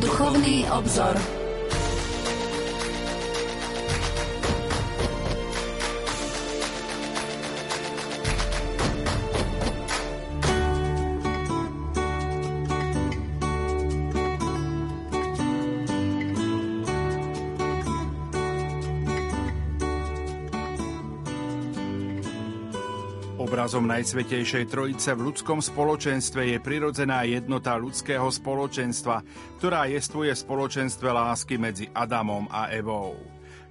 Duchovný obzor. Obrazom Najsvetejšej Trojice v ľudskom spoločenstve je prirodzená jednota ľudského spoločenstva, ktorá jestvuje v spoločenstve lásky medzi Adamom a Evou.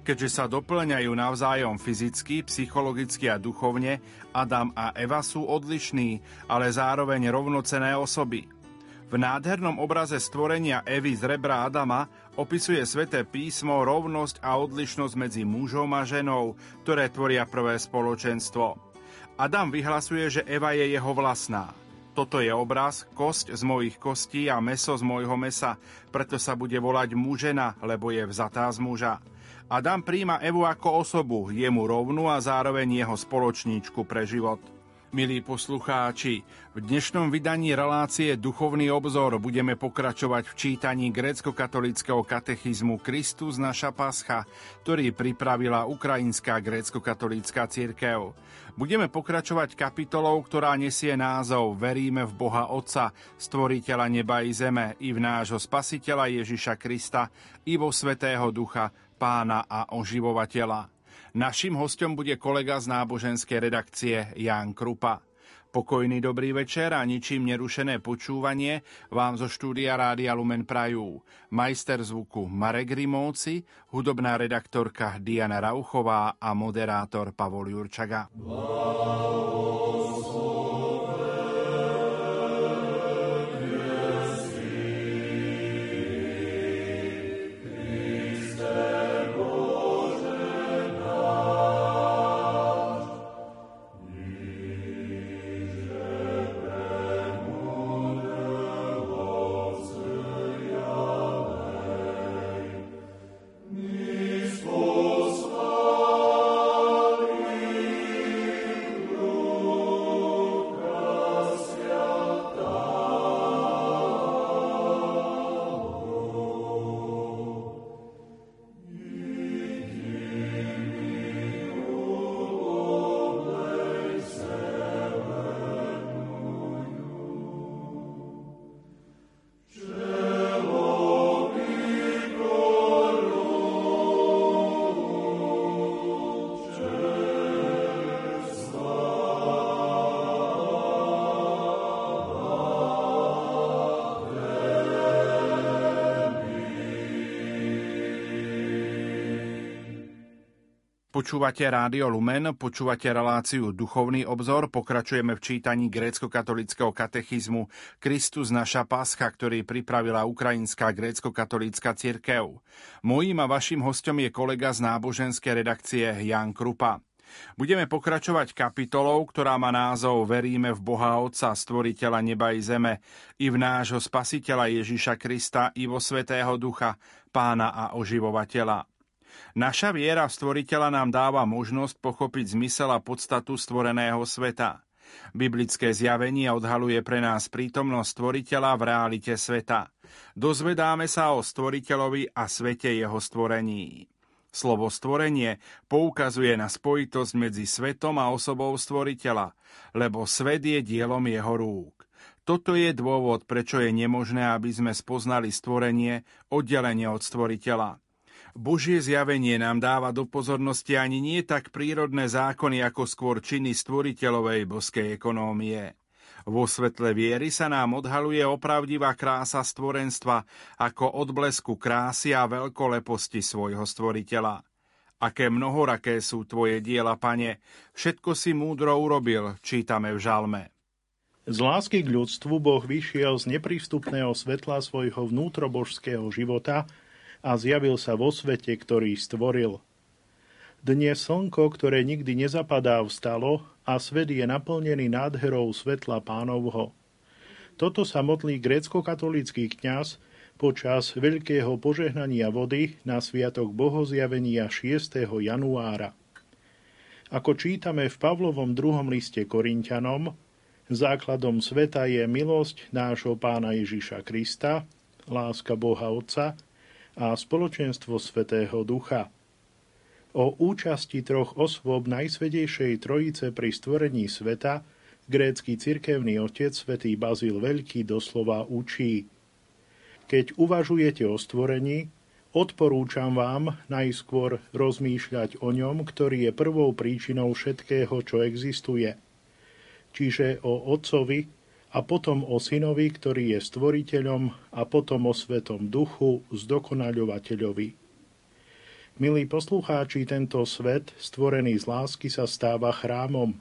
Keďže sa doplňajú navzájom fyzicky, psychologicky a duchovne, Adam a Eva sú odlišní, ale zároveň rovnocené osoby. V nádhernom obraze stvorenia Evy z rebra Adama opisuje sväté písmo rovnosť a odlišnosť medzi mužom a ženou, ktoré tvoria prvé spoločenstvo. Adam vyhlasuje, že Eva je jeho vlastná. Toto je obraz, kosť z mojich kostí a meso z môjho mesa, preto sa bude volať mužena, lebo je vzatá z muža. Adam príjma Evu ako osobu, jemu rovnú a zároveň jeho spoločníčku pre život. Milí poslucháči, v dnešnom vydaní relácie Duchovný obzor budeme pokračovať v čítaní grécko-katolického katechizmu Kristus naša pascha, ktorý pripravila Ukrajinská grécko-katolícka církev. Budeme pokračovať kapitolou, ktorá nesie názov Veríme v Boha Otca, stvoriteľa neba i zeme, i v nášho spasiteľa Ježiša Krista, i vo Svetého Ducha, Pána a Oživovateľa. Naším hostom bude kolega z náboženskej redakcie Jan Krupa. Pokojný dobrý večer a ničím nerušené počúvanie vám zo štúdia Rádia Lumen Prajú. Majster zvuku Marek Rimovci, hudobná redaktorka Diana Rauchová a moderátor Pavol Jurčaga. Wow. Počúvate Rádio Lumen, počúvate reláciu Duchovný obzor, pokračujeme v čítaní grécko-katolického katechizmu Kristus naša Pascha, ktorý pripravila Ukrajinská grécko-katolícka cirkev. Mojím a vašim hostom je kolega z náboženskej redakcie Jan Krupa. Budeme pokračovať kapitolou, ktorá má názov Veríme v Boha Otca, stvoriteľa neba i zeme, i v nášho spasiteľa Ježiša Krista, i vo Svetého Ducha, pána a oživovateľa. Naša viera v stvoriteľa nám dáva možnosť pochopiť zmysel a podstatu stvoreného sveta. Biblické zjavenie odhaluje pre nás prítomnosť stvoriteľa v realite sveta. Dozvedáme sa o stvoriteľovi a svete jeho stvorení. Slovo stvorenie poukazuje na spojitosť medzi svetom a osobou stvoriteľa, lebo svet je dielom jeho rúk. Toto je dôvod, prečo je nemožné, aby sme spoznali stvorenie oddelenie od stvoriteľa. Božie zjavenie nám dáva do pozornosti ani nie tak prírodné zákony, ako skôr činy stvoriteľovej boskej ekonómie. Vo svetle viery sa nám odhaluje opravdivá krása stvorenstva ako odblesku krásy a veľkoleposti svojho stvoriteľa. Aké mnohoraké sú tvoje diela, pane, všetko si múdro urobil, čítame v žalme. Z lásky k ľudstvu Boh vyšiel z neprístupného svetla svojho vnútrobožského života a zjavil sa vo svete, ktorý stvoril. Dnes slnko, ktoré nikdy nezapadá, vstalo a svet je naplnený nádherou svetla pánovho. Toto sa modlí grécko-katolícky kňaz počas veľkého požehnania vody na sviatok bohozjavenia 6. januára. Ako čítame v Pavlovom druhom liste Korintianom, základom sveta je milosť nášho pána Ježiša Krista, láska Boha Otca a spoločenstvo Svetého Ducha. O účasti troch osôb Najsvedejšej Trojice pri stvorení sveta grécky cirkevný otec svätý Bazil Veľký doslova učí. Keď uvažujete o stvorení, Odporúčam vám najskôr rozmýšľať o ňom, ktorý je prvou príčinou všetkého, čo existuje. Čiže o Otcovi a potom o Synovi, ktorý je stvoriteľom a potom o Svetom Duchu, zdokonaľovateľovi. Milí poslucháči, tento svet, stvorený z lásky, sa stáva chrámom,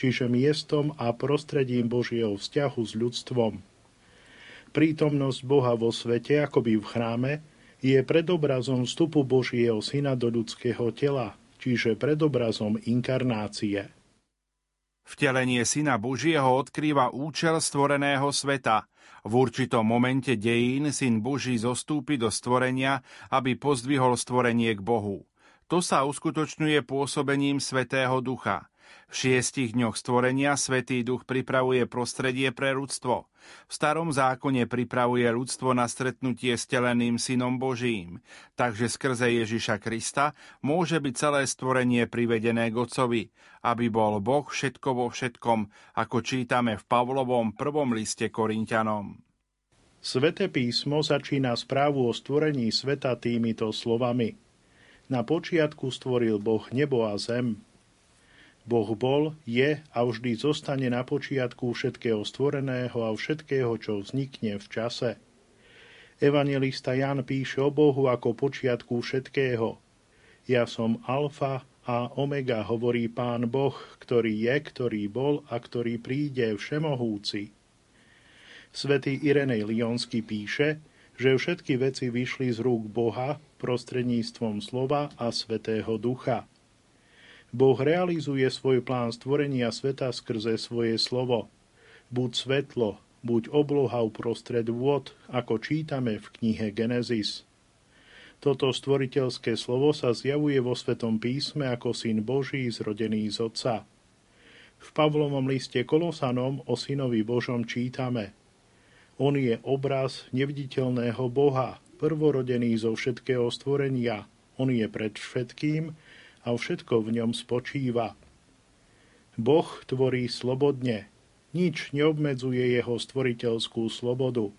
čiže miestom a prostredím Božieho vzťahu s ľudstvom. Prítomnosť Boha vo svete, akoby v chráme, je predobrazom vstupu Božieho Syna do ľudského tela, čiže predobrazom inkarnácie. Vtelenie Syna Božieho odkrýva účel stvoreného sveta. V určitom momente dejín Syn Boží zostúpi do stvorenia, aby pozdvihol stvorenie k Bohu. To sa uskutočňuje pôsobením Svetého Ducha. V šiestich dňoch stvorenia Svetý duch pripravuje prostredie pre ľudstvo. V starom zákone pripravuje ľudstvo na stretnutie s teleným synom Božím. Takže skrze Ježiša Krista môže byť celé stvorenie privedené k aby bol Boh všetko vo všetkom, ako čítame v Pavlovom prvom liste Korintianom. Svete písmo začína správu o stvorení sveta týmito slovami. Na počiatku stvoril Boh nebo a zem, Boh bol, je a vždy zostane na počiatku všetkého stvoreného a všetkého, čo vznikne v čase. Evangelista Jan píše o Bohu ako počiatku všetkého. Ja som alfa a omega, hovorí pán Boh, ktorý je, ktorý bol a ktorý príde všemohúci. Svetý Irenej Lionsky píše, že všetky veci vyšli z rúk Boha prostredníctvom slova a Svetého Ducha. Boh realizuje svoj plán stvorenia sveta skrze svoje slovo. Buď svetlo, buď obloha uprostred vôd, ako čítame v knihe Genesis. Toto stvoriteľské slovo sa zjavuje vo Svetom písme ako syn Boží zrodený z Otca. V Pavlovom liste Kolosanom o synovi Božom čítame On je obraz neviditeľného Boha, prvorodený zo všetkého stvorenia. On je pred všetkým a všetko v ňom spočíva. Boh tvorí slobodne, nič neobmedzuje jeho stvoriteľskú slobodu.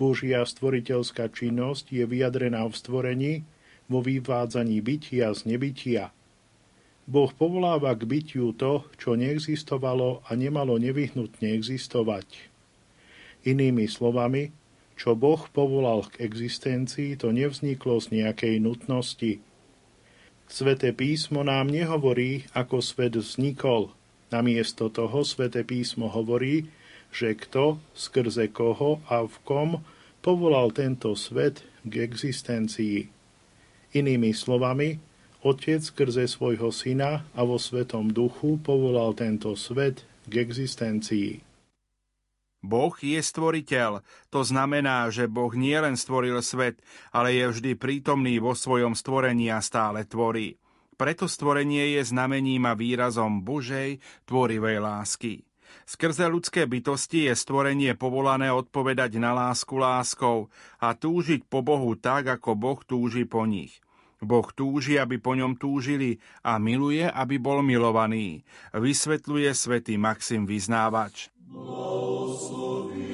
Božia stvoriteľská činnosť je vyjadrená v stvorení, vo vyvádzaní bytia z nebytia. Boh povoláva k bytiu to, čo neexistovalo a nemalo nevyhnutne existovať. Inými slovami, čo Boh povolal k existencii, to nevzniklo z nejakej nutnosti – Sveté písmo nám nehovorí, ako svet vznikol. Namiesto toho Sveté písmo hovorí, že kto, skrze koho a v kom povolal tento svet k existencii. Inými slovami, Otec skrze svojho syna a vo Svetom duchu povolal tento svet k existencii. Boh je stvoriteľ. To znamená, že Boh nie len stvoril svet, ale je vždy prítomný vo svojom stvorení a stále tvorí. Preto stvorenie je znamením a výrazom Božej tvorivej lásky. Skrze ľudské bytosti je stvorenie povolané odpovedať na lásku láskou a túžiť po Bohu tak, ako Boh túži po nich. Boh túži, aby po ňom túžili a miluje, aby bol milovaný, vysvetľuje svätý Maxim Vyznávač. Blossom.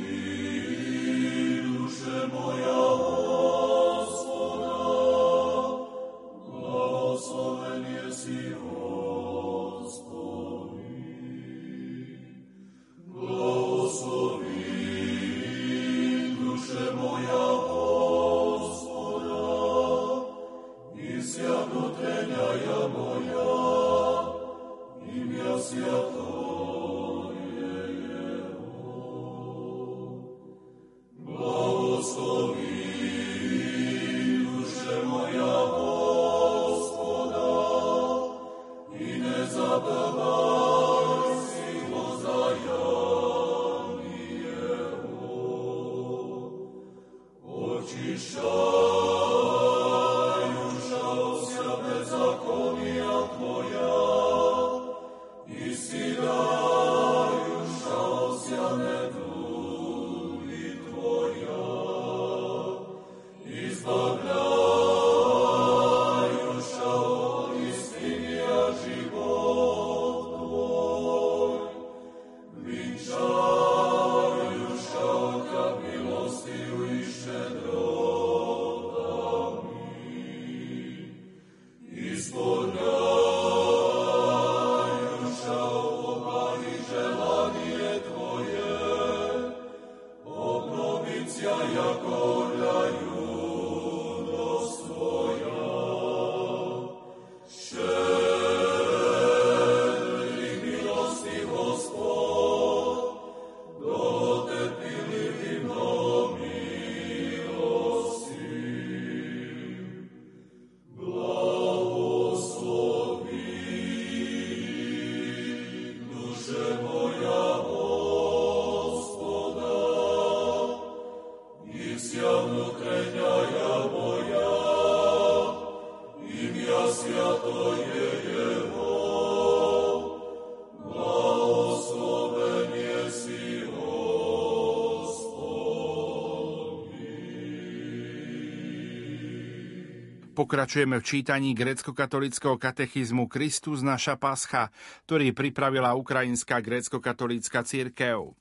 Pokračujeme v čítaní grécko-katolického katechizmu Kristus naša pascha, ktorý pripravila Ukrajinská grécko-katolícka církev.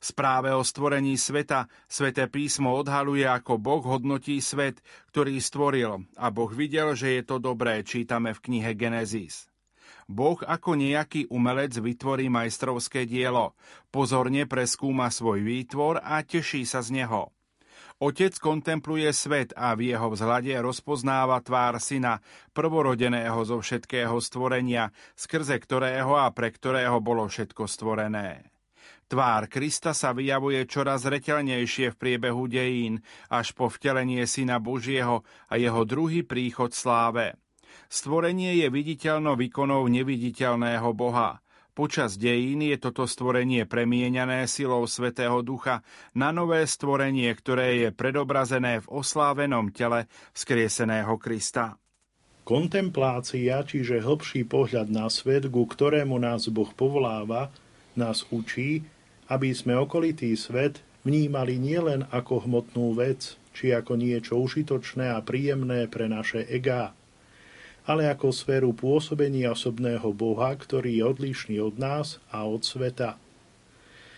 V správe o stvorení sveta sväté písmo odhaluje, ako Boh hodnotí svet, ktorý stvoril a Boh videl, že je to dobré, čítame v knihe Genesis. Boh ako nejaký umelec vytvorí majstrovské dielo, pozorne preskúma svoj výtvor a teší sa z neho. Otec kontempluje svet a v jeho vzhľade rozpoznáva tvár syna, prvorodeného zo všetkého stvorenia, skrze ktorého a pre ktorého bolo všetko stvorené. Tvár Krista sa vyjavuje čoraz zreteľnejšie v priebehu dejín, až po vtelenie Syna Božieho a jeho druhý príchod sláve. Stvorenie je viditeľno výkonou neviditeľného Boha – Počas dejín je toto stvorenie premieňané silou Svetého Ducha na nové stvorenie, ktoré je predobrazené v oslávenom tele vzkrieseného Krista. Kontemplácia, čiže hlbší pohľad na svet, ku ktorému nás Boh povoláva, nás učí, aby sme okolitý svet vnímali nielen ako hmotnú vec, či ako niečo užitočné a príjemné pre naše egá, ale ako sféru pôsobenia osobného Boha, ktorý je odlišný od nás a od sveta.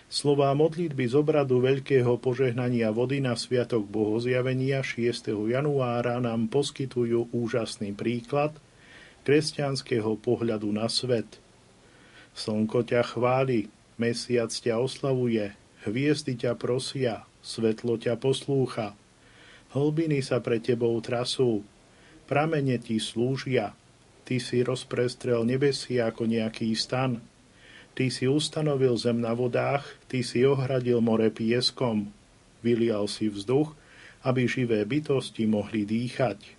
Slová modlitby z obradu veľkého požehnania vody na Sviatok Bohozjavenia 6. januára nám poskytujú úžasný príklad kresťanského pohľadu na svet. Slnko ťa chváli, mesiac ťa oslavuje, hviezdy ťa prosia, svetlo ťa poslúcha, hlbiny sa pre tebou trasú, Pramene ti slúžia. Ty si rozprestrel nebesia ako nejaký stan. Ty si ustanovil zem na vodách, ty si ohradil more pieskom. Vylial si vzduch, aby živé bytosti mohli dýchať.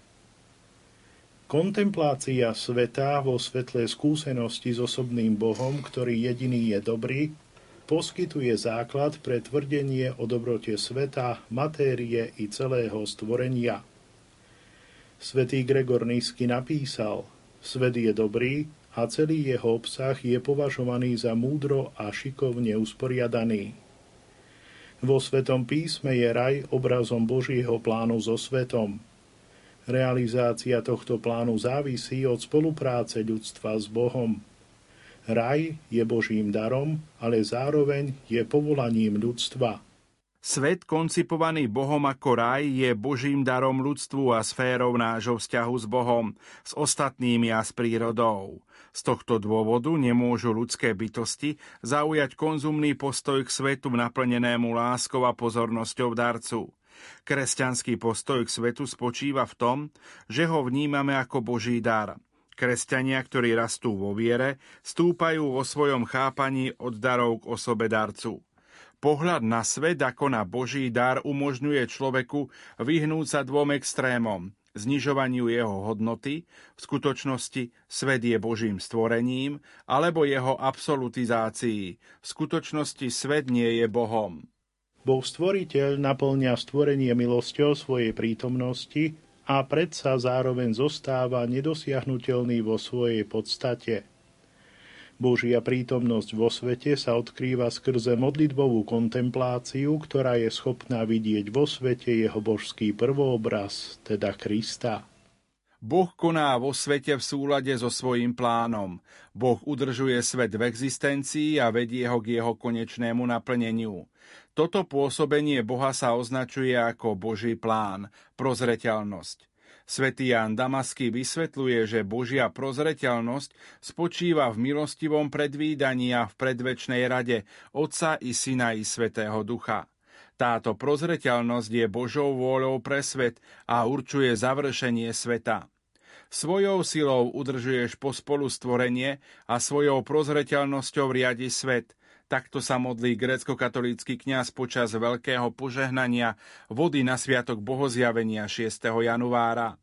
Kontemplácia sveta vo svetle skúsenosti s osobným Bohom, ktorý jediný je dobrý, poskytuje základ pre tvrdenie o dobrote sveta, matérie i celého stvorenia. Svetý Gregor Nízky napísal, svet je dobrý a celý jeho obsah je považovaný za múdro a šikovne usporiadaný. Vo Svetom písme je raj obrazom Božieho plánu so svetom. Realizácia tohto plánu závisí od spolupráce ľudstva s Bohom. Raj je Božím darom, ale zároveň je povolaním ľudstva – Svet koncipovaný Bohom ako raj je Božím darom ľudstvu a sférou nášho vzťahu s Bohom, s ostatnými a s prírodou. Z tohto dôvodu nemôžu ľudské bytosti zaujať konzumný postoj k svetu naplnenému láskou a pozornosťou darcu. Kresťanský postoj k svetu spočíva v tom, že ho vnímame ako Boží dar. Kresťania, ktorí rastú vo viere, stúpajú vo svojom chápaní od darov k osobe darcu. Pohľad na svet ako na Boží dar umožňuje človeku vyhnúť sa dvom extrémom. Znižovaniu jeho hodnoty, v skutočnosti svet je Božím stvorením, alebo jeho absolutizácii, v skutočnosti svet nie je Bohom. Boh stvoriteľ naplňa stvorenie milosťou svojej prítomnosti a predsa zároveň zostáva nedosiahnutelný vo svojej podstate – Božia prítomnosť vo svete sa odkrýva skrze modlitbovú kontempláciu, ktorá je schopná vidieť vo svete jeho božský prvoobraz, teda Krista. Boh koná vo svete v súlade so svojím plánom. Boh udržuje svet v existencii a vedie ho k jeho konečnému naplneniu. Toto pôsobenie Boha sa označuje ako Boží plán, prozreteľnosť. Svetý Ján Damasky vysvetľuje, že Božia prozreteľnosť spočíva v milostivom predvídaní a v predvečnej rade Otca i Syna i Svetého Ducha. Táto prozreteľnosť je Božou vôľou pre svet a určuje završenie sveta. Svojou silou udržuješ pospolu stvorenie a svojou prozreteľnosťou riadi svet. Takto sa modlí grécko-katolícky kňaz počas veľkého požehnania vody na sviatok bohozjavenia 6. januára.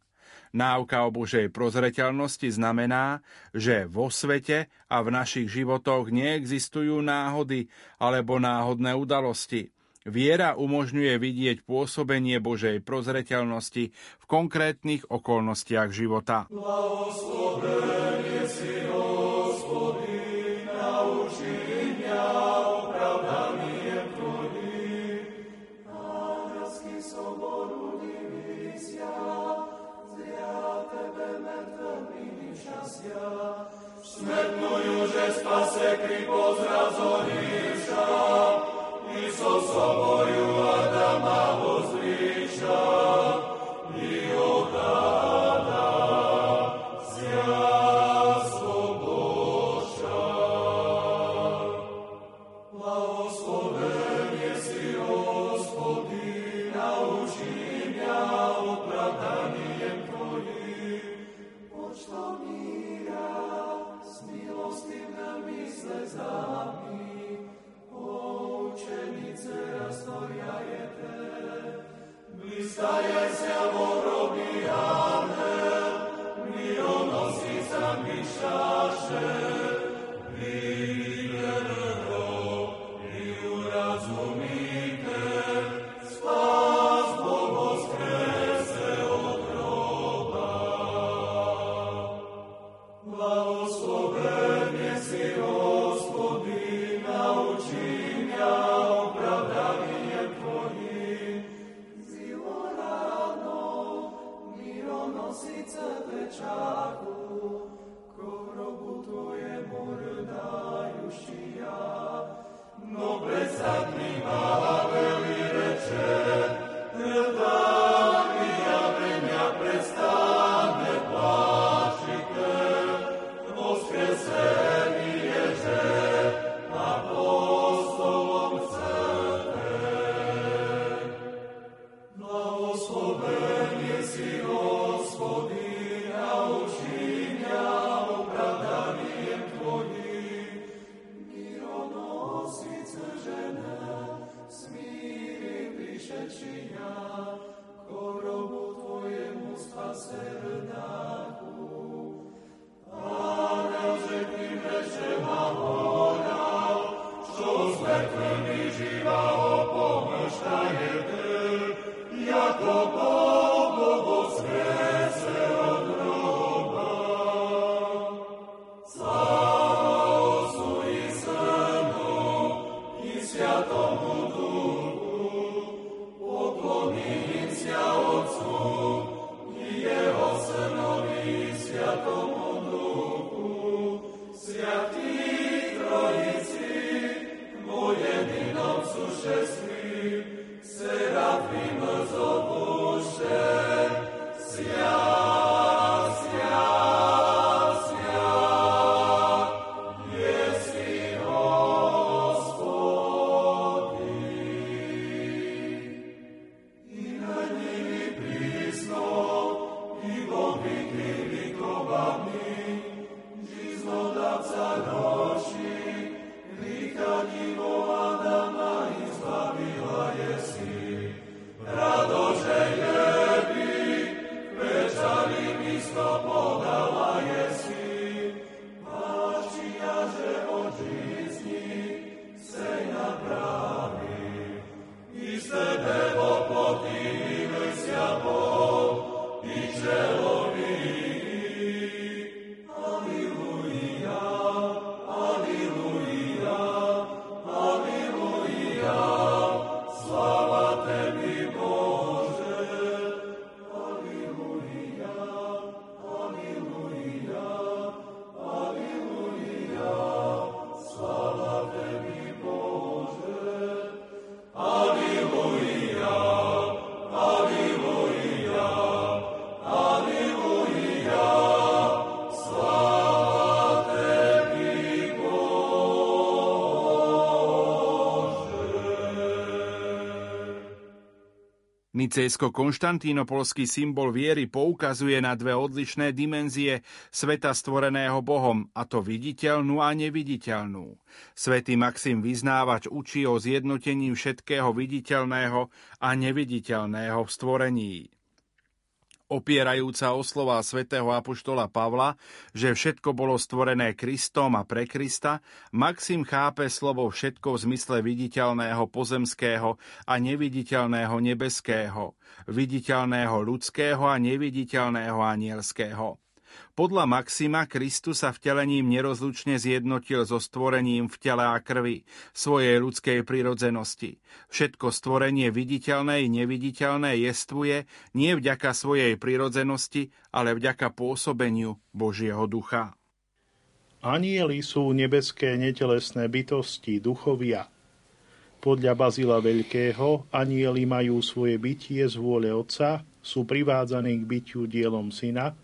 Náuka o Božej prozreteľnosti znamená, že vo svete a v našich životoch neexistujú náhody alebo náhodné udalosti. Viera umožňuje vidieť pôsobenie Božej prozreteľnosti v konkrétnych okolnostiach života. Blahoslovenie si so Свято Nicejsko-konštantínopolský symbol viery poukazuje na dve odlišné dimenzie sveta stvoreného Bohom, a to viditeľnú a neviditeľnú. Svetý Maxim vyznávač učí o zjednotení všetkého viditeľného a neviditeľného v stvorení. Opierajúca o slova svätého Apoštola Pavla, že všetko bolo stvorené Kristom a pre Krista, Maxim chápe slovo všetko v zmysle viditeľného pozemského a neviditeľného nebeského, viditeľného ľudského a neviditeľného anielského. Podľa Maxima Kristus sa vtelením nerozlučne zjednotil so stvorením v tele a krvi svojej ľudskej prirodzenosti. Všetko stvorenie viditeľné i neviditeľné jestvuje nie vďaka svojej prirodzenosti, ale vďaka pôsobeniu Božieho ducha. Anieli sú nebeské netelesné bytosti, duchovia. Podľa Bazila Veľkého anieli majú svoje bytie z vôle Otca, sú privádzaní k bytiu dielom Syna,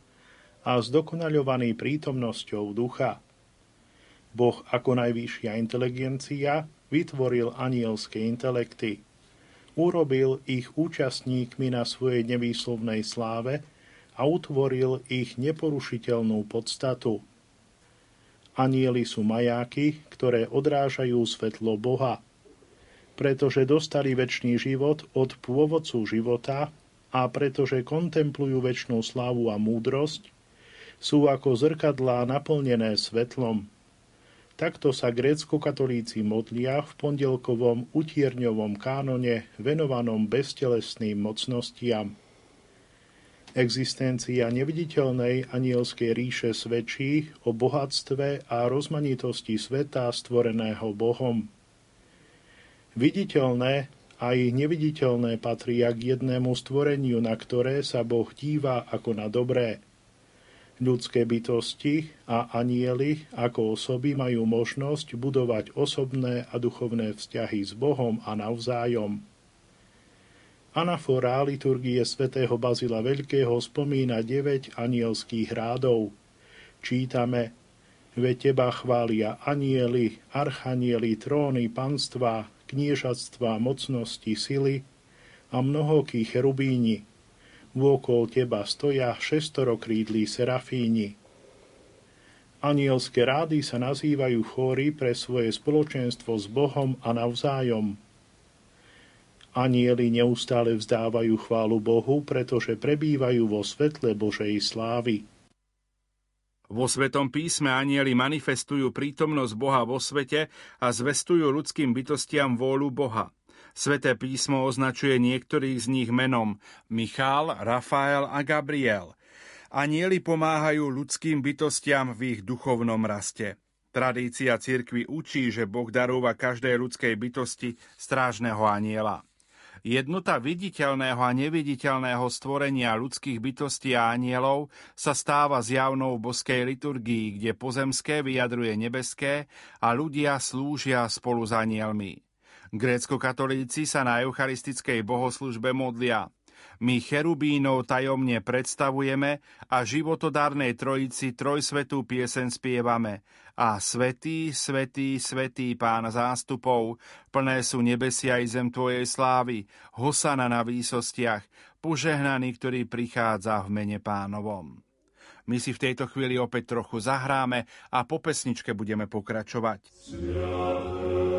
a zdokonaľovaný prítomnosťou ducha. Boh ako najvyššia inteligencia vytvoril anielské intelekty. Urobil ich účastníkmi na svojej nevýslovnej sláve a utvoril ich neporušiteľnú podstatu. Anieli sú majáky, ktoré odrážajú svetlo Boha. Pretože dostali väčší život od pôvodcu života a pretože kontemplujú väčšnú slávu a múdrosť, sú ako zrkadlá naplnené svetlom. Takto sa grécko-katolíci modlia v pondelkovom utierňovom kánone venovanom beztelesným mocnostiam. Existencia neviditeľnej anielskej ríše svedčí o bohatstve a rozmanitosti sveta stvoreného Bohom. Viditeľné aj neviditeľné patria k jednému stvoreniu, na ktoré sa Boh díva ako na dobré. Ľudské bytosti a anieli ako osoby majú možnosť budovať osobné a duchovné vzťahy s Bohom a navzájom. Anafora liturgie svätého Bazila Veľkého spomína 9 anielských rádov. Čítame Veď teba chvália anieli, archanieli, tróny, panstva, kniežatstva, mocnosti, sily a mnohokí cherubíni – Vôkol teba stoja šestorokrídlí serafíni. Anielské rády sa nazývajú chóry pre svoje spoločenstvo s Bohom a navzájom. Anieli neustále vzdávajú chválu Bohu, pretože prebývajú vo svetle Božej slávy. Vo Svetom písme anieli manifestujú prítomnosť Boha vo svete a zvestujú ľudským bytostiam vôľu Boha – Sveté písmo označuje niektorých z nich menom Michal, Rafael a Gabriel. Anieli pomáhajú ľudským bytostiam v ich duchovnom raste. Tradícia cirkvi učí, že Boh darúva každej ľudskej bytosti strážneho aniela. Jednota viditeľného a neviditeľného stvorenia ľudských bytostí a anielov sa stáva zjavnou v boskej liturgii, kde pozemské vyjadruje nebeské a ľudia slúžia spolu s anielmi. Grécko-katolíci sa na eucharistickej bohoslužbe modlia. My cherubínov tajomne predstavujeme a životodárnej trojici trojsvetú piesen spievame. A svetý, svetý, svetý pán zástupov, plné sú nebesia i zem tvojej slávy, hosana na výsostiach, požehnaný, ktorý prichádza v mene pánovom. My si v tejto chvíli opäť trochu zahráme a po pesničke budeme pokračovať. Sviaté.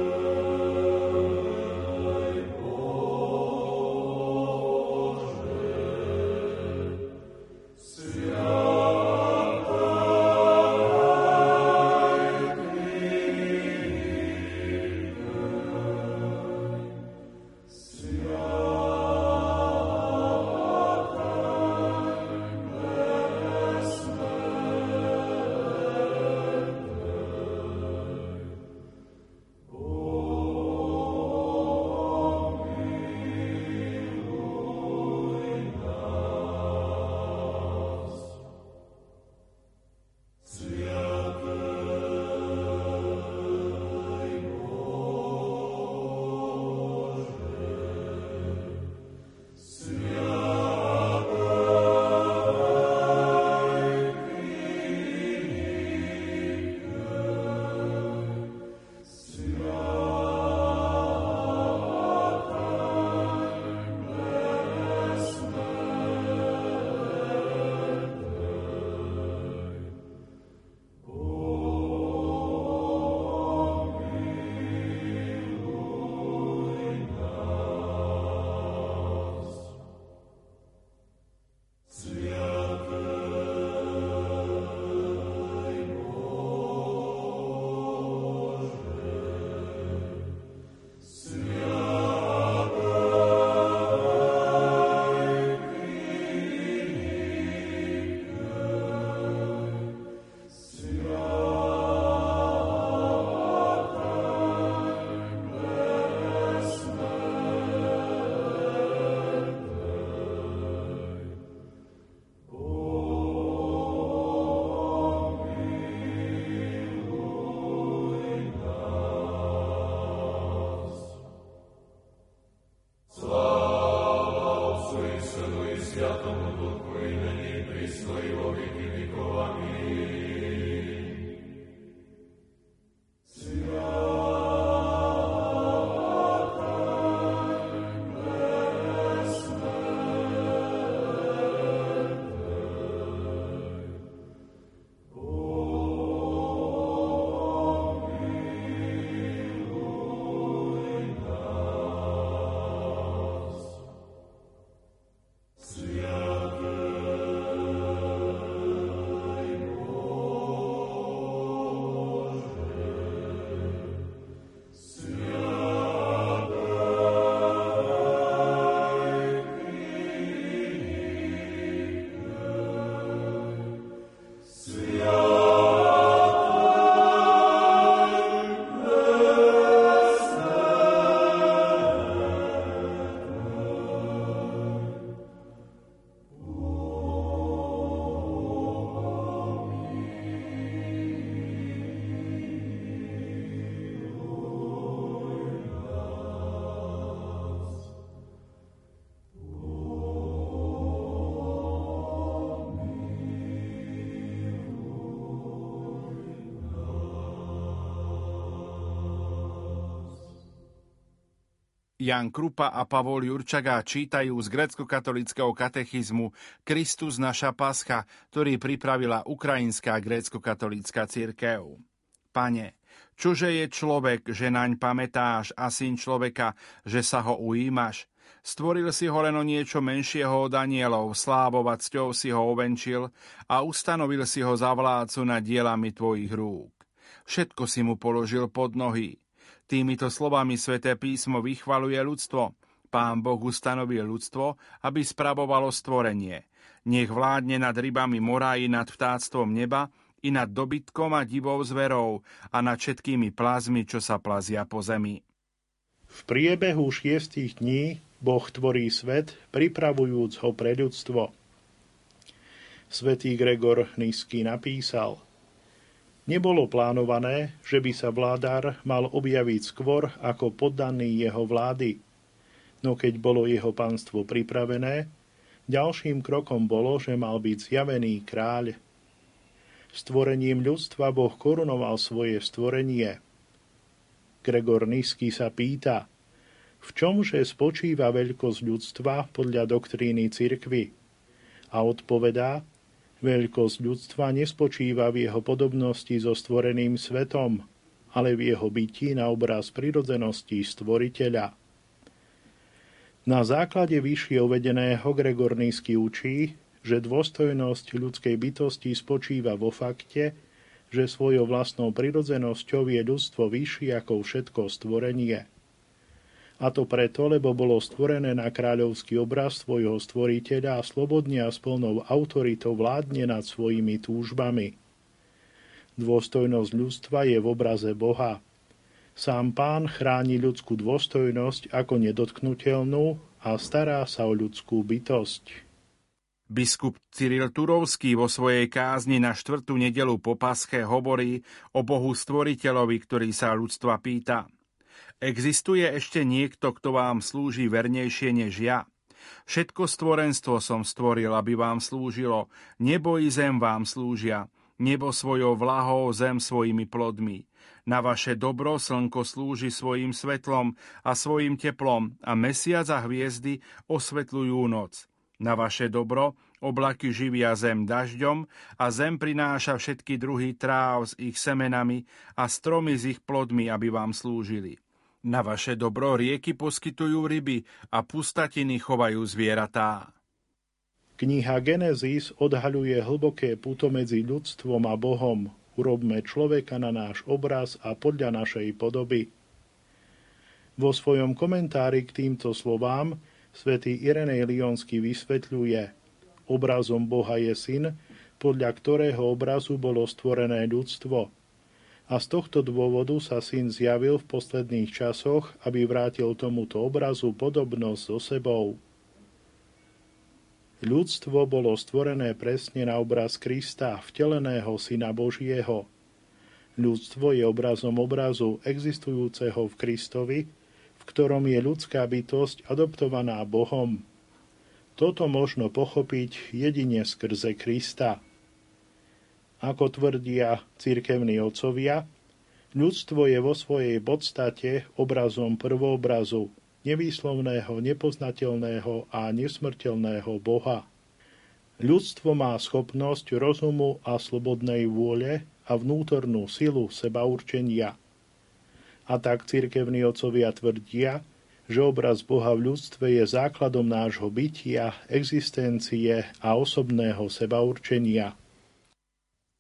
Jan Krupa a Pavol Jurčaga čítajú z grécko-katolického katechizmu Kristus naša pascha, ktorý pripravila Ukrajinská grécko-katolícka církev. Pane, čože je človek, že naň pamätáš a syn človeka, že sa ho ujímaš? Stvoril si ho len o niečo menšieho od anielov, slávovať cťou si ho ovenčil a ustanovil si ho za vládcu nad dielami tvojich rúk. Všetko si mu položil pod nohy, Týmito slovami sväté písmo vychvaluje ľudstvo. Pán Boh ustanovil ľudstvo, aby spravovalo stvorenie. Nech vládne nad rybami mora i nad vtáctvom neba, i nad dobytkom a divou zverou a nad všetkými plazmi, čo sa plazia po zemi. V priebehu šiestich dní Boh tvorí svet, pripravujúc ho pre ľudstvo. Svetý Gregor Nisky napísal – Nebolo plánované, že by sa vládár mal objaviť skôr ako poddaný jeho vlády. No keď bolo jeho pánstvo pripravené, ďalším krokom bolo, že mal byť zjavený kráľ. Stvorením ľudstva Boh korunoval svoje stvorenie. Gregor Nisky sa pýta, v čomže spočíva veľkosť ľudstva podľa doktríny cirkvy? A odpovedá, Veľkosť ľudstva nespočíva v jeho podobnosti so stvoreným svetom, ale v jeho byti na obraz prirodzenosti stvoriteľa. Na základe vyššie uvedeného Gregor Nízky učí, že dôstojnosť ľudskej bytosti spočíva vo fakte, že svojou vlastnou prirodzenosťou je ľudstvo vyššie ako všetko stvorenie – a to preto, lebo bolo stvorené na kráľovský obraz svojho stvoriteľa a slobodne a s plnou autoritou vládne nad svojimi túžbami. Dôstojnosť ľudstva je v obraze Boha. Sám pán chráni ľudskú dôstojnosť ako nedotknutelnú a stará sa o ľudskú bytosť. Biskup Cyril Turovský vo svojej kázni na štvrtú nedelu po Pasche hovorí o Bohu stvoriteľovi, ktorý sa ľudstva pýta – Existuje ešte niekto, kto vám slúži vernejšie než ja? Všetko stvorenstvo som stvoril, aby vám slúžilo. Nebo i zem vám slúžia. Nebo svojou vlahou, zem svojimi plodmi. Na vaše dobro slnko slúži svojim svetlom a svojim teplom a mesiac a hviezdy osvetľujú noc. Na vaše dobro oblaky živia zem dažďom a zem prináša všetky druhy tráv s ich semenami a stromy s ich plodmi, aby vám slúžili. Na vaše dobro rieky poskytujú ryby a pustatiny chovajú zvieratá. Kniha Genesis odhaľuje hlboké puto medzi ľudstvom a Bohom. Urobme človeka na náš obraz a podľa našej podoby. Vo svojom komentári k týmto slovám svätý Irenej Lionsky vysvetľuje Obrazom Boha je syn, podľa ktorého obrazu bolo stvorené ľudstvo – a z tohto dôvodu sa syn zjavil v posledných časoch, aby vrátil tomuto obrazu podobnosť so sebou. Ľudstvo bolo stvorené presne na obraz Krista, vteleného Syna Božieho. Ľudstvo je obrazom obrazu existujúceho v Kristovi, v ktorom je ľudská bytosť adoptovaná Bohom. Toto možno pochopiť jedine skrze Krista. Ako tvrdia cirkevní otcovia, ľudstvo je vo svojej podstate obrazom prvoobrazu, nevýslovného, nepoznateľného a nesmrteľného Boha. Ľudstvo má schopnosť rozumu a slobodnej vôle a vnútornú silu seba určenia. A tak cirkevní otcovia tvrdia, že obraz Boha v ľudstve je základom nášho bytia, existencie a osobného seba určenia.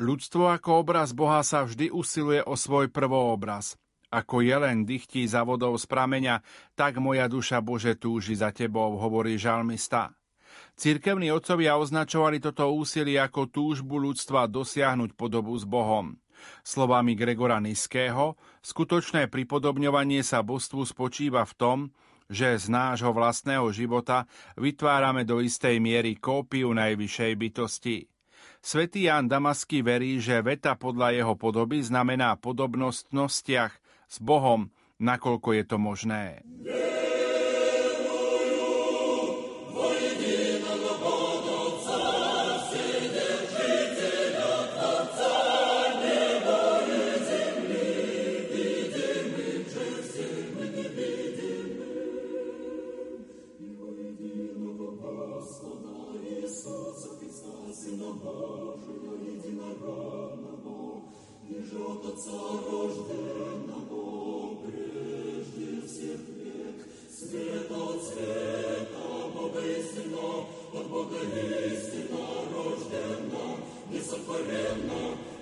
Ľudstvo ako obraz Boha sa vždy usiluje o svoj prvoobraz. Ako jelen dychtí za vodou z prameňa, tak moja duša Bože túži za tebou, hovorí žalmista. Cirkevní otcovia označovali toto úsilie ako túžbu ľudstva dosiahnuť podobu s Bohom. Slovami Gregora Niského, skutočné pripodobňovanie sa božstvu spočíva v tom, že z nášho vlastného života vytvárame do istej miery kópiu najvyššej bytosti. Svetý Ján Damasky verí, že veta podľa jeho podoby znamená podobnosť s Bohom, nakoľko je to možné.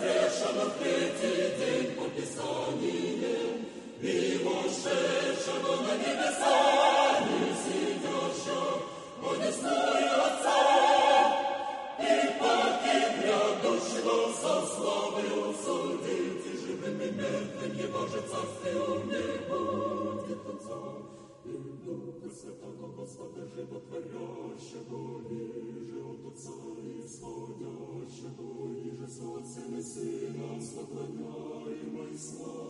все, що на третій день по Писанні є, і вошедшого на небеса, і сидящого под ясною Отца, і погибля душого со славою судити, живим і мертвим є Боже царство не будет Отца, і Духа Святого Господа животворящого віра. Царь исходящего, и же солнцем и сыном поклоняемой славы.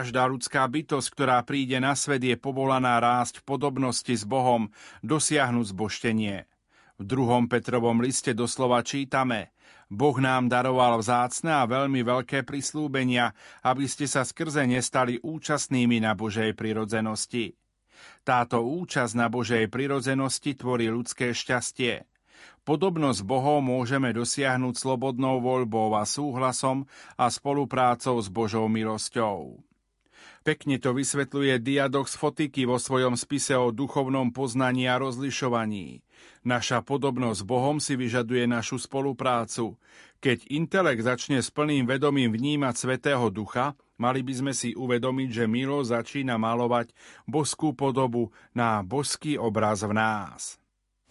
Každá ľudská bytosť, ktorá príde na svet, je povolaná rásť v podobnosti s Bohom, dosiahnuť zboštenie. V druhom Petrovom liste doslova čítame Boh nám daroval vzácne a veľmi veľké prislúbenia, aby ste sa skrze nestali účastnými na Božej prirodzenosti. Táto účasť na Božej prirodzenosti tvorí ľudské šťastie. Podobnosť Bohom môžeme dosiahnuť slobodnou voľbou a súhlasom a spoluprácou s Božou milosťou. Pekne to vysvetľuje Diadox Fotiky vo svojom spise o duchovnom poznaní a rozlišovaní. Naša podobnosť s Bohom si vyžaduje našu spoluprácu. Keď intelekt začne s plným vedomím vnímať Svetého Ducha, mali by sme si uvedomiť, že Milo začína malovať boskú podobu na boský obraz v nás.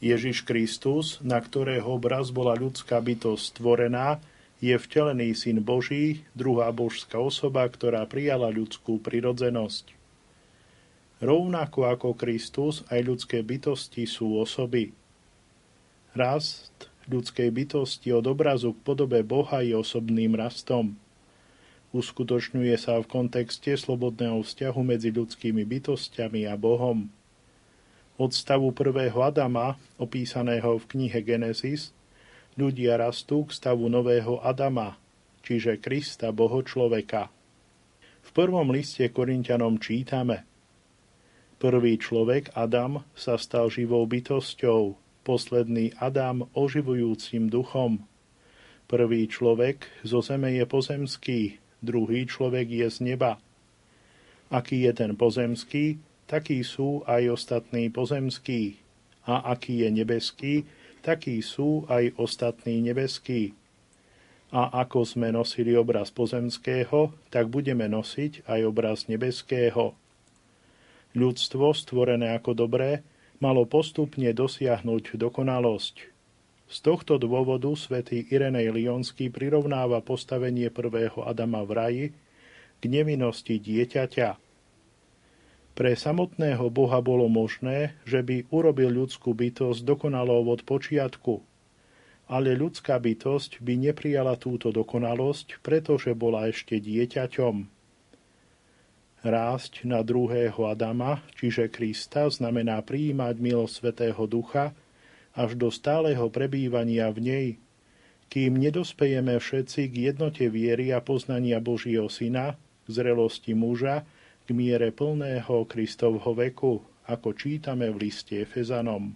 Ježiš Kristus, na ktorého obraz bola ľudská bytosť stvorená, je vtelený syn Boží, druhá božská osoba, ktorá prijala ľudskú prirodzenosť. Rovnako ako Kristus, aj ľudské bytosti sú osoby. Rast ľudskej bytosti od obrazu k podobe Boha je osobným rastom. Uskutočňuje sa v kontexte slobodného vzťahu medzi ľudskými bytostiami a Bohom. Od stavu prvého Adama, opísaného v knihe Genesis, ľudia rastú k stavu nového Adama, čiže Krista, Boho človeka. V prvom liste Korintianom čítame Prvý človek, Adam, sa stal živou bytosťou, posledný Adam oživujúcim duchom. Prvý človek zo zeme je pozemský, druhý človek je z neba. Aký je ten pozemský, takí sú aj ostatní pozemskí. A aký je nebeský, takí sú aj ostatní nebeskí. A ako sme nosili obraz pozemského, tak budeme nosiť aj obraz nebeského. Ľudstvo, stvorené ako dobré, malo postupne dosiahnuť dokonalosť. Z tohto dôvodu svätý Irenej Lionský prirovnáva postavenie prvého Adama v raji k nevinnosti dieťaťa, pre samotného Boha bolo možné, že by urobil ľudskú bytosť dokonalou od počiatku. Ale ľudská bytosť by neprijala túto dokonalosť, pretože bola ešte dieťaťom. Rásť na druhého Adama, čiže Krista, znamená prijímať milosť Svetého Ducha až do stáleho prebývania v nej, kým nedospejeme všetci k jednote viery a poznania Božieho Syna, k zrelosti muža, k miere plného Kristovho veku, ako čítame v liste Efezanom.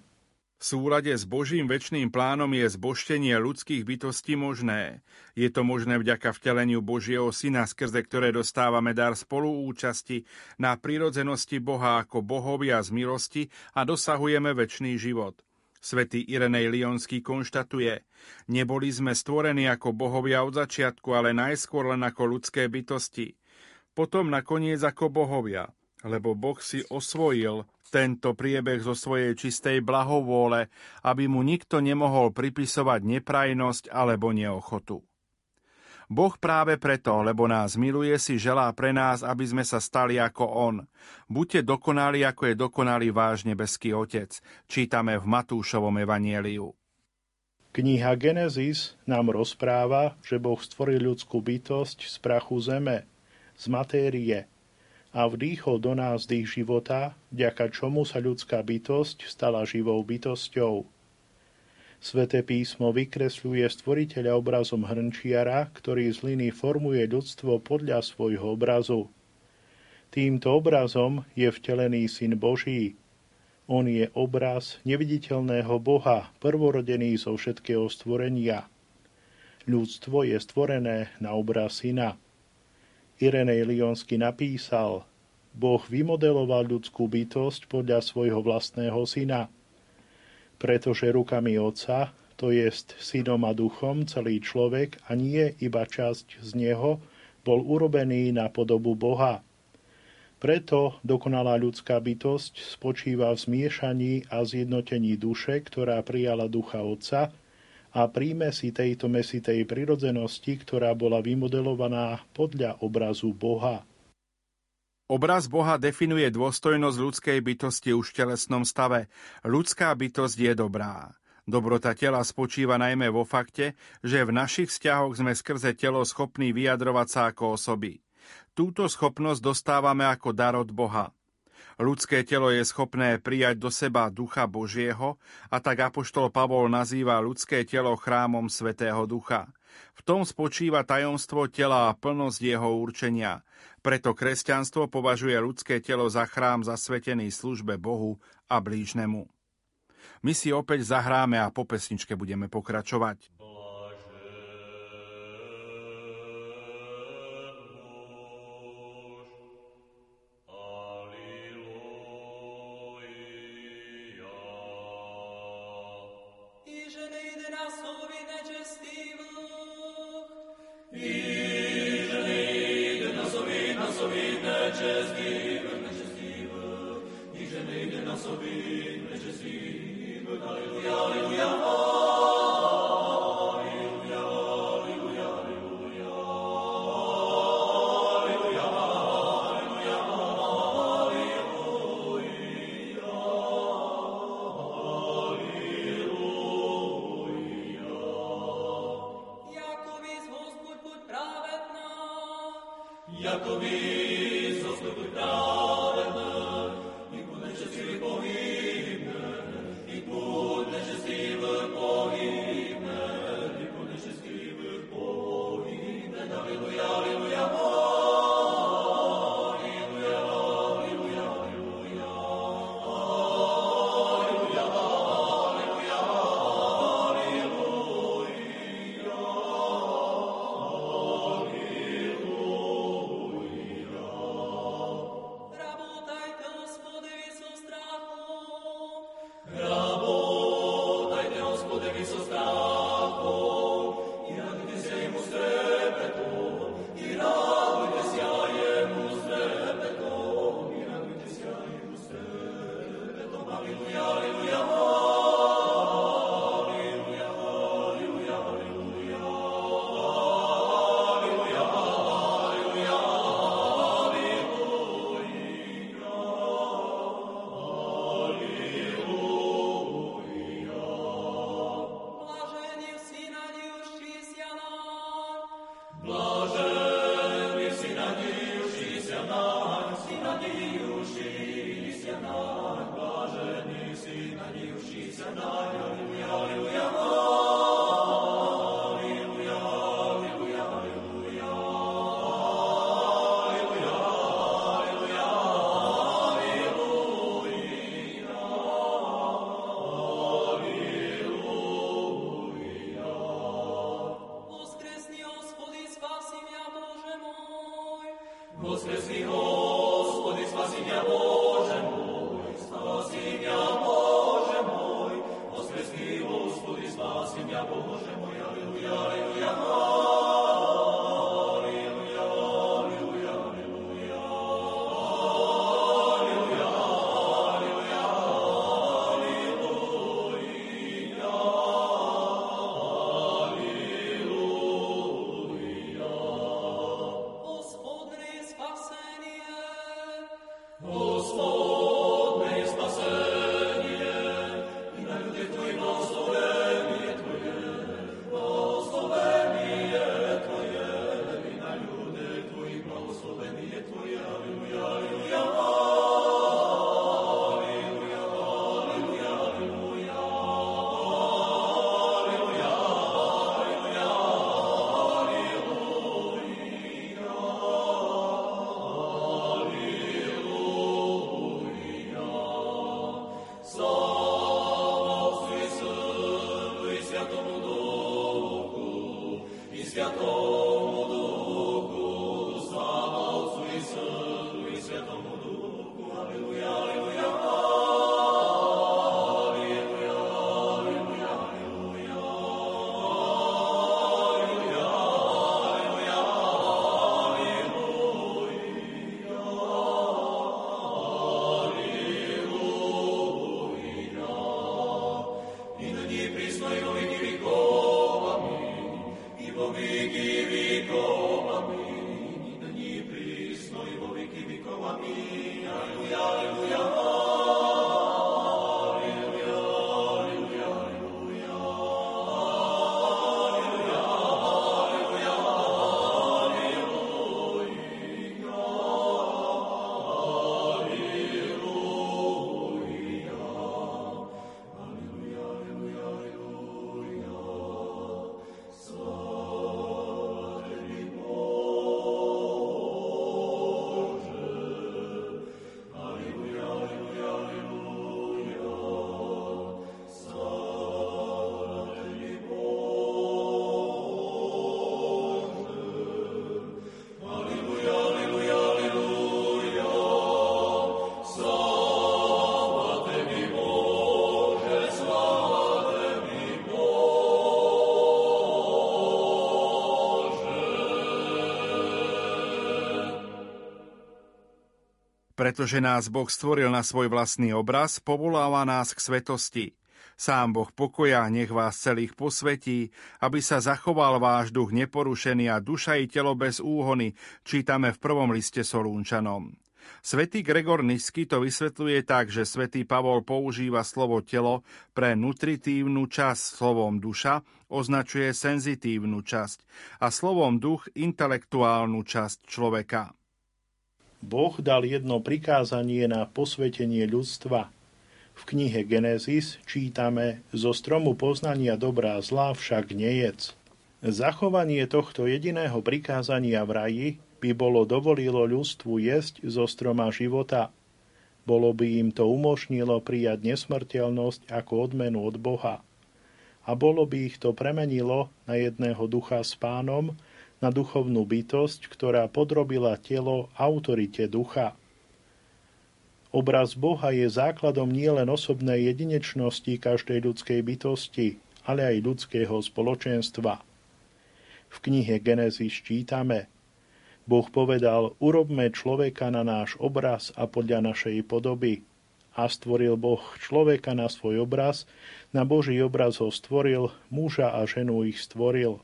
V súlade s Božím väčšným plánom je zboštenie ľudských bytostí možné. Je to možné vďaka vteleniu Božieho Syna, skrze ktoré dostávame dar spoluúčasti na prírodzenosti Boha ako bohovia z milosti a dosahujeme väčší život. Svetý Irenej Lionský konštatuje, neboli sme stvorení ako bohovia od začiatku, ale najskôr len ako ľudské bytosti potom nakoniec ako bohovia, lebo Boh si osvojil tento priebeh zo svojej čistej blahovôle, aby mu nikto nemohol pripisovať neprajnosť alebo neochotu. Boh práve preto, lebo nás miluje, si želá pre nás, aby sme sa stali ako On. Buďte dokonali, ako je dokonalý váš nebeský Otec. Čítame v Matúšovom evanieliu. Kniha Genesis nám rozpráva, že Boh stvoril ľudskú bytosť z prachu zeme – z matérie a vdýchol do nás dých života, vďaka čomu sa ľudská bytosť stala živou bytosťou. Sveté písmo vykresľuje stvoriteľa obrazom hrnčiara, ktorý z hliny formuje ľudstvo podľa svojho obrazu. Týmto obrazom je vtelený Syn Boží. On je obraz neviditeľného Boha, prvorodený zo všetkého stvorenia. Ľudstvo je stvorené na obraz Syna. Irenej Lionsky napísal, Boh vymodeloval ľudskú bytosť podľa svojho vlastného syna, pretože rukami Otca, to jest synom a duchom, celý človek a nie iba časť z neho, bol urobený na podobu Boha. Preto dokonalá ľudská bytosť spočíva v zmiešaní a zjednotení duše, ktorá prijala ducha Otca, a príjme si tejto mesitej prirodzenosti, ktorá bola vymodelovaná podľa obrazu Boha. Obraz Boha definuje dôstojnosť ľudskej bytosti už v telesnom stave. Ľudská bytosť je dobrá. Dobrota tela spočíva najmä vo fakte, že v našich vzťahoch sme skrze telo schopní vyjadrovať sa ako osoby. Túto schopnosť dostávame ako dar od Boha. Ľudské telo je schopné prijať do seba ducha Božieho a tak apoštol Pavol nazýva ľudské telo chrámom Svetého Ducha. V tom spočíva tajomstvo tela a plnosť jeho určenia. Preto kresťanstvo považuje ľudské telo za chrám zasvetený službe Bohu a blížnemu. My si opäť zahráme a po pesničke budeme pokračovať. Pretože nás Boh stvoril na svoj vlastný obraz, povoláva nás k svetosti. Sám Boh pokoja nech vás celých posvetí, aby sa zachoval váš duch neporušený a duša i telo bez úhony, čítame v prvom liste Solúnčanom. Svetý Gregor Nisky to vysvetľuje tak, že svätý Pavol používa slovo telo pre nutritívnu časť, slovom duša označuje senzitívnu časť a slovom duch intelektuálnu časť človeka. Boh dal jedno prikázanie na posvetenie ľudstva. V knihe Genesis čítame zo stromu poznania dobrá zlá však nejedz. Zachovanie tohto jediného prikázania v raji by bolo dovolilo ľudstvu jesť zo stroma života. Bolo by im to umožnilo prijať nesmrteľnosť ako odmenu od Boha. A bolo by ich to premenilo na jedného ducha s pánom, na duchovnú bytosť, ktorá podrobila telo autorite ducha. Obraz Boha je základom nielen osobnej jedinečnosti každej ľudskej bytosti, ale aj ľudského spoločenstva. V knihe Genesis čítame Boh povedal, urobme človeka na náš obraz a podľa našej podoby. A stvoril Boh človeka na svoj obraz, na Boží obraz ho stvoril, muža a ženu ich stvoril.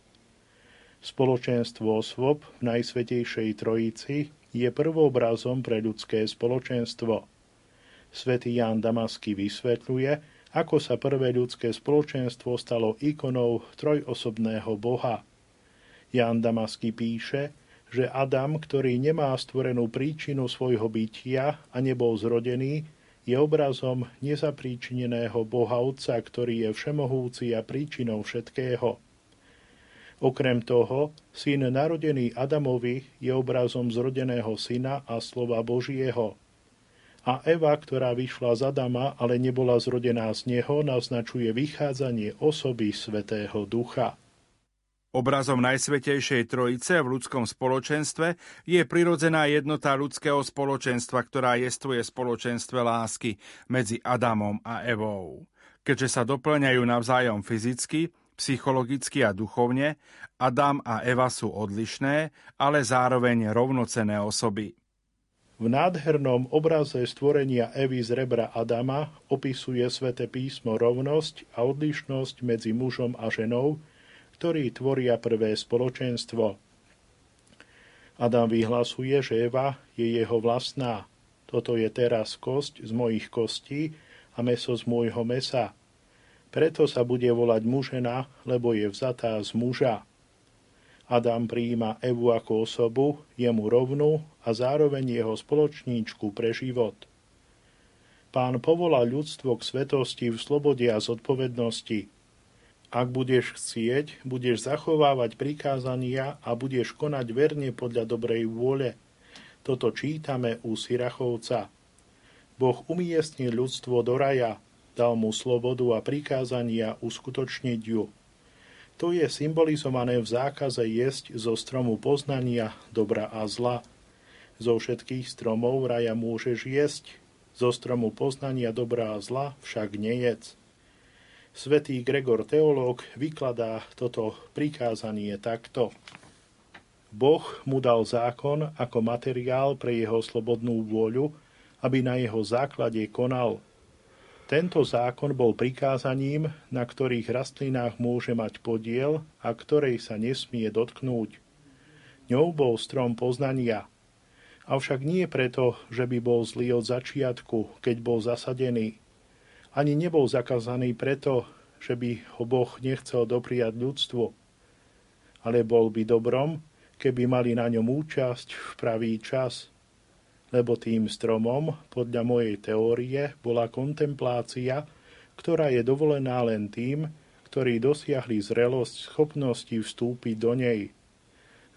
Spoločenstvo osôb v Najsvetejšej Trojici je prvobrazom pre ľudské spoločenstvo. Svetý Ján Damasky vysvetľuje, ako sa prvé ľudské spoločenstvo stalo ikonou trojosobného Boha. Ján Damasky píše, že Adam, ktorý nemá stvorenú príčinu svojho bytia a nebol zrodený, je obrazom nezapríčineného Boha Otca, ktorý je všemohúci a príčinou všetkého. Okrem toho, syn narodený Adamovi je obrazom zrodeného syna a slova Božieho. A Eva, ktorá vyšla z Adama, ale nebola zrodená z neho, naznačuje vychádzanie osoby Svetého Ducha. Obrazom Najsvetejšej Trojice v ľudskom spoločenstve je prirodzená jednota ľudského spoločenstva, ktorá jestvuje spoločenstve lásky medzi Adamom a Evou. Keďže sa doplňajú navzájom fyzicky, psychologicky a duchovne, Adam a Eva sú odlišné, ale zároveň rovnocené osoby. V nádhernom obraze stvorenia Evy z rebra Adama opisuje sväté písmo rovnosť a odlišnosť medzi mužom a ženou, ktorí tvoria prvé spoločenstvo. Adam vyhlasuje, že Eva je jeho vlastná. Toto je teraz kosť z mojich kostí a meso z môjho mesa. Preto sa bude volať mužena, lebo je vzatá z muža. Adam prijíma Evu ako osobu, jemu rovnú a zároveň jeho spoločníčku pre život. Pán povolá ľudstvo k svetosti v slobode a zodpovednosti. Ak budeš chcieť, budeš zachovávať prikázania a budeš konať verne podľa dobrej vôle. Toto čítame u Sirachovca. Boh umiestnil ľudstvo do raja, dal mu slobodu a prikázania uskutočniť ju. To je symbolizované v zákaze jesť zo stromu poznania dobra a zla. Zo všetkých stromov raja môžeš jesť, zo stromu poznania dobra a zla však nejedz. Svetý Gregor teológ vykladá toto prikázanie takto. Boh mu dal zákon ako materiál pre jeho slobodnú vôľu, aby na jeho základe konal – tento zákon bol prikázaním, na ktorých rastlinách môže mať podiel a ktorej sa nesmie dotknúť. Ňou bol strom poznania. Avšak nie preto, že by bol zlý od začiatku, keď bol zasadený. Ani nebol zakazaný preto, že by ho Boh nechcel dopriať ľudstvu. Ale bol by dobrom, keby mali na ňom účasť v pravý čas – lebo tým stromom, podľa mojej teórie, bola kontemplácia, ktorá je dovolená len tým, ktorí dosiahli zrelosť schopnosti vstúpiť do nej.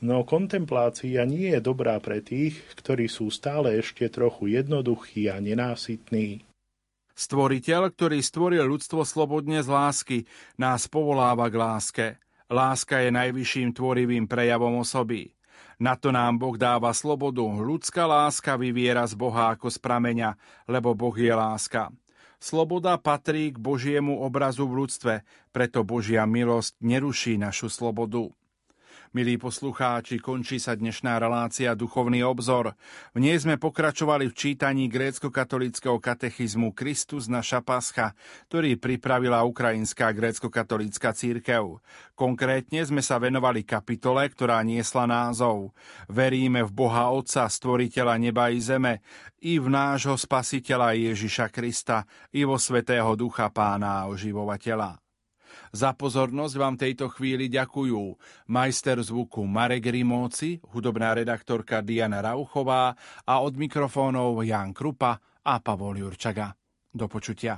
No kontemplácia nie je dobrá pre tých, ktorí sú stále ešte trochu jednoduchí a nenásytní. Stvoriteľ, ktorý stvoril ľudstvo slobodne z lásky, nás povoláva k láske. Láska je najvyšším tvorivým prejavom osoby. Na to nám Boh dáva slobodu. Ľudská láska vyviera z Boha ako z prameňa, lebo Boh je láska. Sloboda patrí k Božiemu obrazu v ľudstve, preto Božia milosť neruší našu slobodu. Milí poslucháči, končí sa dnešná relácia Duchovný obzor. V nej sme pokračovali v čítaní grécko-katolického katechizmu Kristus naša pascha, ktorý pripravila Ukrajinská grécko-katolícka církev. Konkrétne sme sa venovali kapitole, ktorá niesla názov Veríme v Boha Otca, stvoriteľa neba i zeme, i v nášho spasiteľa Ježiša Krista, i vo Svetého Ducha Pána a oživovateľa. Za pozornosť vám tejto chvíli ďakujú majster zvuku Marek Rimóci, hudobná redaktorka Diana Rauchová a od mikrofónov Jan Krupa a Pavol Jurčaga. Do počutia.